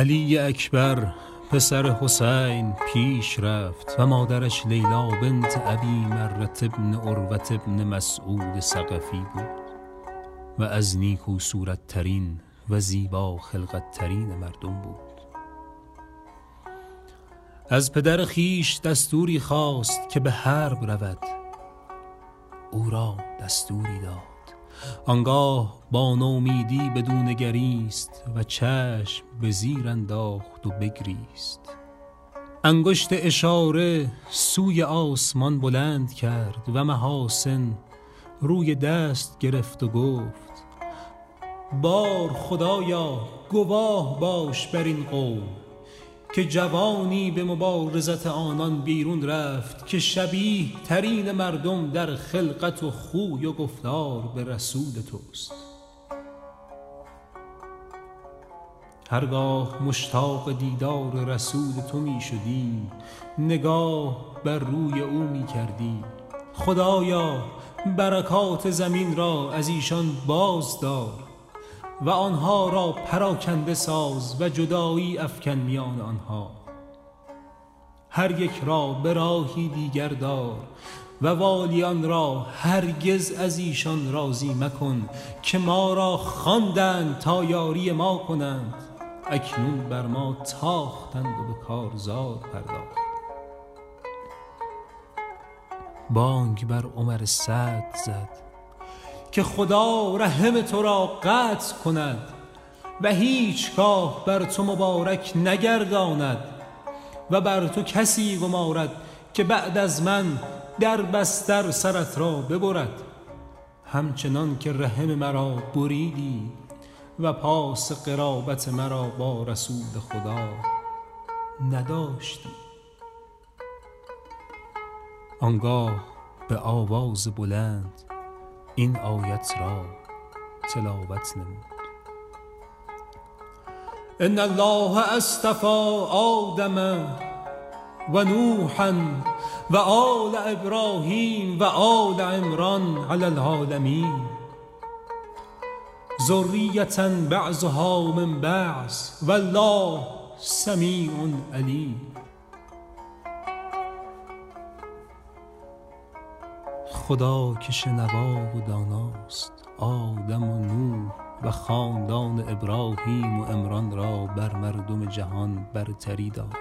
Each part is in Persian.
علی اکبر پسر حسین پیش رفت و مادرش لیلا بنت ابی مرت ابن عروت ابن مسعود سقفی بود و از نیکو صورت ترین و زیبا خلقت ترین مردم بود. از پدر خیش دستوری خواست که به حرب رود. او را دستوری داد. آنگاه با نومیدی بدون گریست و چشم به زیر انداخت و بگریست. انگشت اشاره سوی آسمان بلند کرد و محاسن روی دست گرفت و گفت بار خدایا گواه باش بر این قوم. که جوانی به مبارزت آنان بیرون رفت که شبیه ترین مردم در خلقت و خوی و گفتار به رسول توست. هرگاه مشتاق دیدار رسول تو می شدیم نگاه بر روی او می کردیم خدایا برکات زمین را از ایشان بازدار و آنها را پراکنده ساز و جدایی افکن میان آنها. هر یک را به راهی دیگر دار و والیان را هرگز از ایشان راضی مکن که ما را خواندند تا یاری ما کنند. اکنون بر ما تاختند و به کارزار پرداخت. بانگ بر عمر سعد زد. که خدا رحم تو را قطع کند و هیچگاه بر تو مبارک نگرداند و بر تو کسی گمارد که بعد از من در بستر سرت را ببرد. همچنان که رحم مرا بریدی و پاس قرابت مرا با رسول خدا نداشتی. آنگاه به آواز بلند این آیت را تلاوت نمود. ان الله اصطفى آدم و نوحا و آل ابراهیم و آل عمران علی العالمین. ذریة بعضها من بعض والله سمیع علیم. خدا که شنوا و داناست آدم و نوح و خاندان ابراهیم و عمران را بر مردم جهان برتری داد.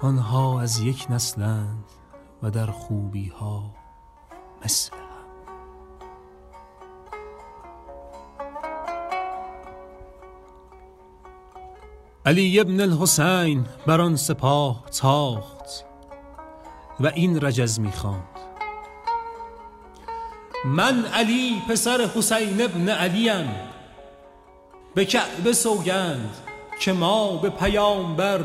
آنها از یک نسلند و در خوبی ها مثل علی ابن الحسین بر آن سپاه تاخت و این رجز می خواند من علی پسر حسین ابن علیم به کعبه سوگند که ما به پیامبر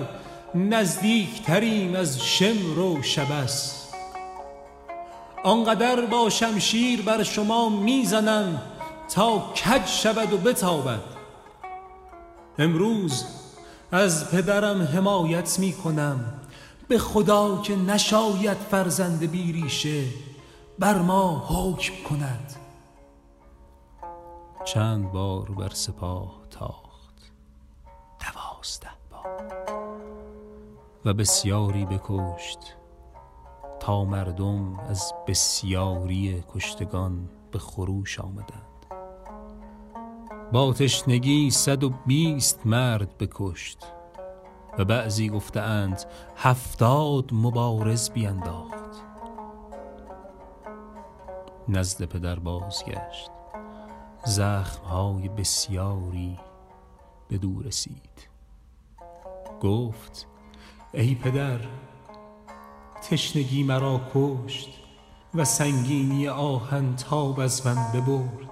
نزدیک تریم از شمر و شبس. آنقدر با شمشیر بر شما می‌زنم تا کج شود و بتابد. امروز از پدرم حمایت می کنم به خدا که نشاید فرزند بیریشه بر ما حکم کند. چند بار بر سپاه تاخت. دوازده بار. و بسیاری بکشت تا مردم از بسیاری کشتگان به خروش آمدند. با تشنگی صد و بیست مرد بکشت و بعضی گفتند هفتاد مبارز بینداخت. نزد پدر بازگشت. زخمهای بسیاری به دور رسید. گفت ای پدر تشنگی مرا کشت و سنگینی آهن تاب از من ببرد.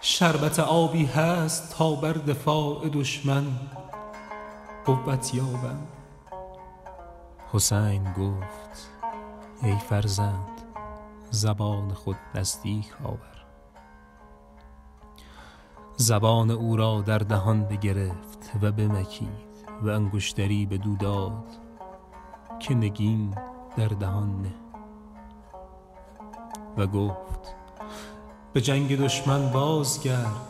شربت آبی هست تا بر دفاع دشمن قوت یابم. حسین گفت ای فرزند زبان خود نزدیک آور. زبان او را در دهان بگرفت و بمکید و انگشتری به داد که نگین در دهان نه. و گفت به جنگ دشمن بازگرد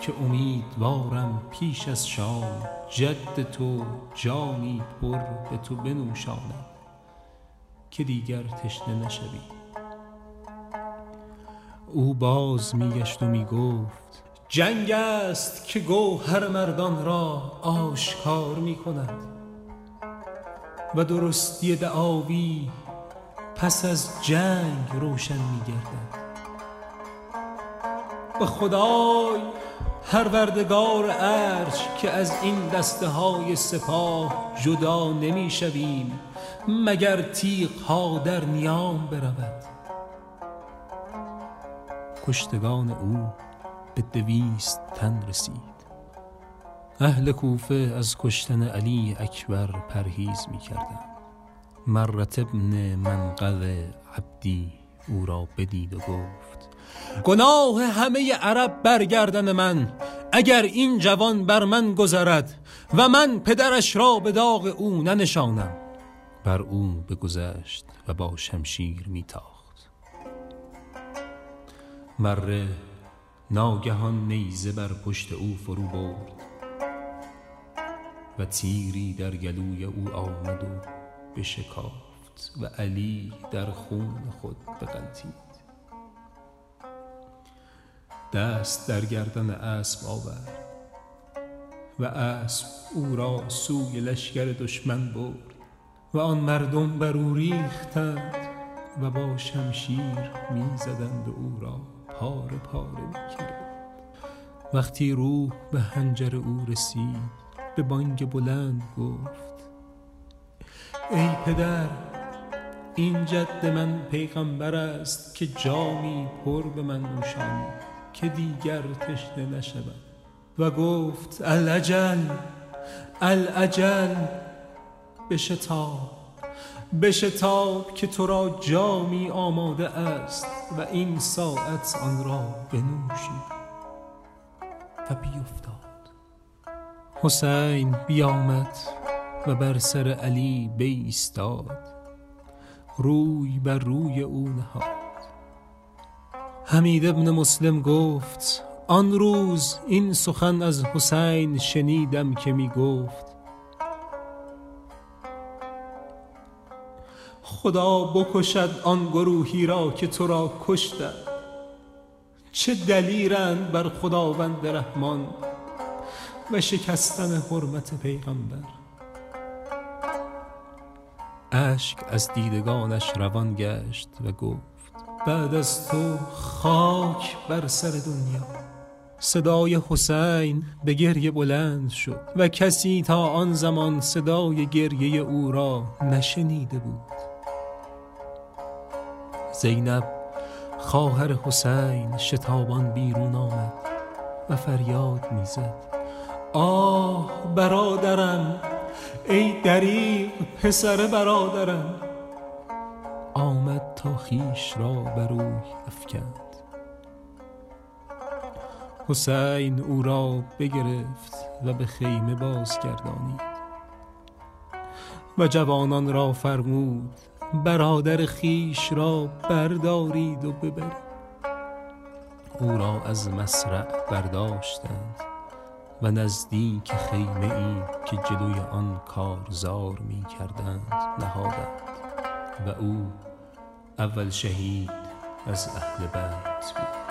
که امیدوارم پیش از شام جد تو جامی پر به تو بنوشاند که دیگر تشنه نشوی. او باز میگشت و می‌گفت جنگ است که گوهر مردان را آشکار می کند و درستی دعاوی پس از جنگ روشن می گردد به خدای پروردگار ارج که از این دسته های سپاه جدا نمی شویم مگر تیغ ها در نیام برود؟ کشتگان او به دویست تن رسید. اهل کوفه از کشتن علی اکبر پرهیز می کردن مرت ابن منقذ عبدی او را بدید و گفت گناه همه عرب برگردن من اگر این جوان بر من گذرد و من پدرش را به داغ او ننشانم. بر او بگذشت و با شمشیر میتاخت. مره ناگهان نیزه بر پشت او فرو برد و تیری در گلوی او آمد و بشکافت و علی در خون خود بغلتید. دست در گردن اسب آورد و اسب او را سوی لشکر دشمن برد و آن مردم بر او ریختند و با شمشیر می‌زدند او را پاره پاره می‌کرد وقتی روح به هنجر او رسید به بانگ بلند گفت ای پدر این جد من پیغمبر است که جامی پر به من نوشانی که دیگر تشنه نشود. و گفت العجل العجل بشتاب بشتاب که تو را جامی آماده است و این ساعت آن را بنوشی. و بیفتاد. حسین بیامد و بر سر علی بیستاد. روی بر روی او نهاد. حمید ابن مسلم گفت آن روز این سخن از حسین شنیدم که می گفت خدا بکشد آن گروهی را که تو را کشتند چه دلیرند بر خداوند رحمان و شکستن حرمت پیغمبر. اشک از دیدگانش روان گشت و گفت بعد از تو خاک بر سر دنیا. صدای حسین به گریه بلند شد و کسی تا آن زمان صدای گریه او را نشنیده بود. زینب خواهر حسین شتابان بیرون آمد و فریاد می‌زد. آه برادرم ای دریغ پسر برادرم. آمد تا خیش را بر روی افکند. حسین او را بگرفت و به خیمه بازگردانید و جوانان را فرمود برادر خیش را بردارید و ببرید. او را از مسرع برداشتند و نزدیک خیمه ای که جلوی آن کارزار می کردند نهادند و او اول شهید از اهل بیت بود.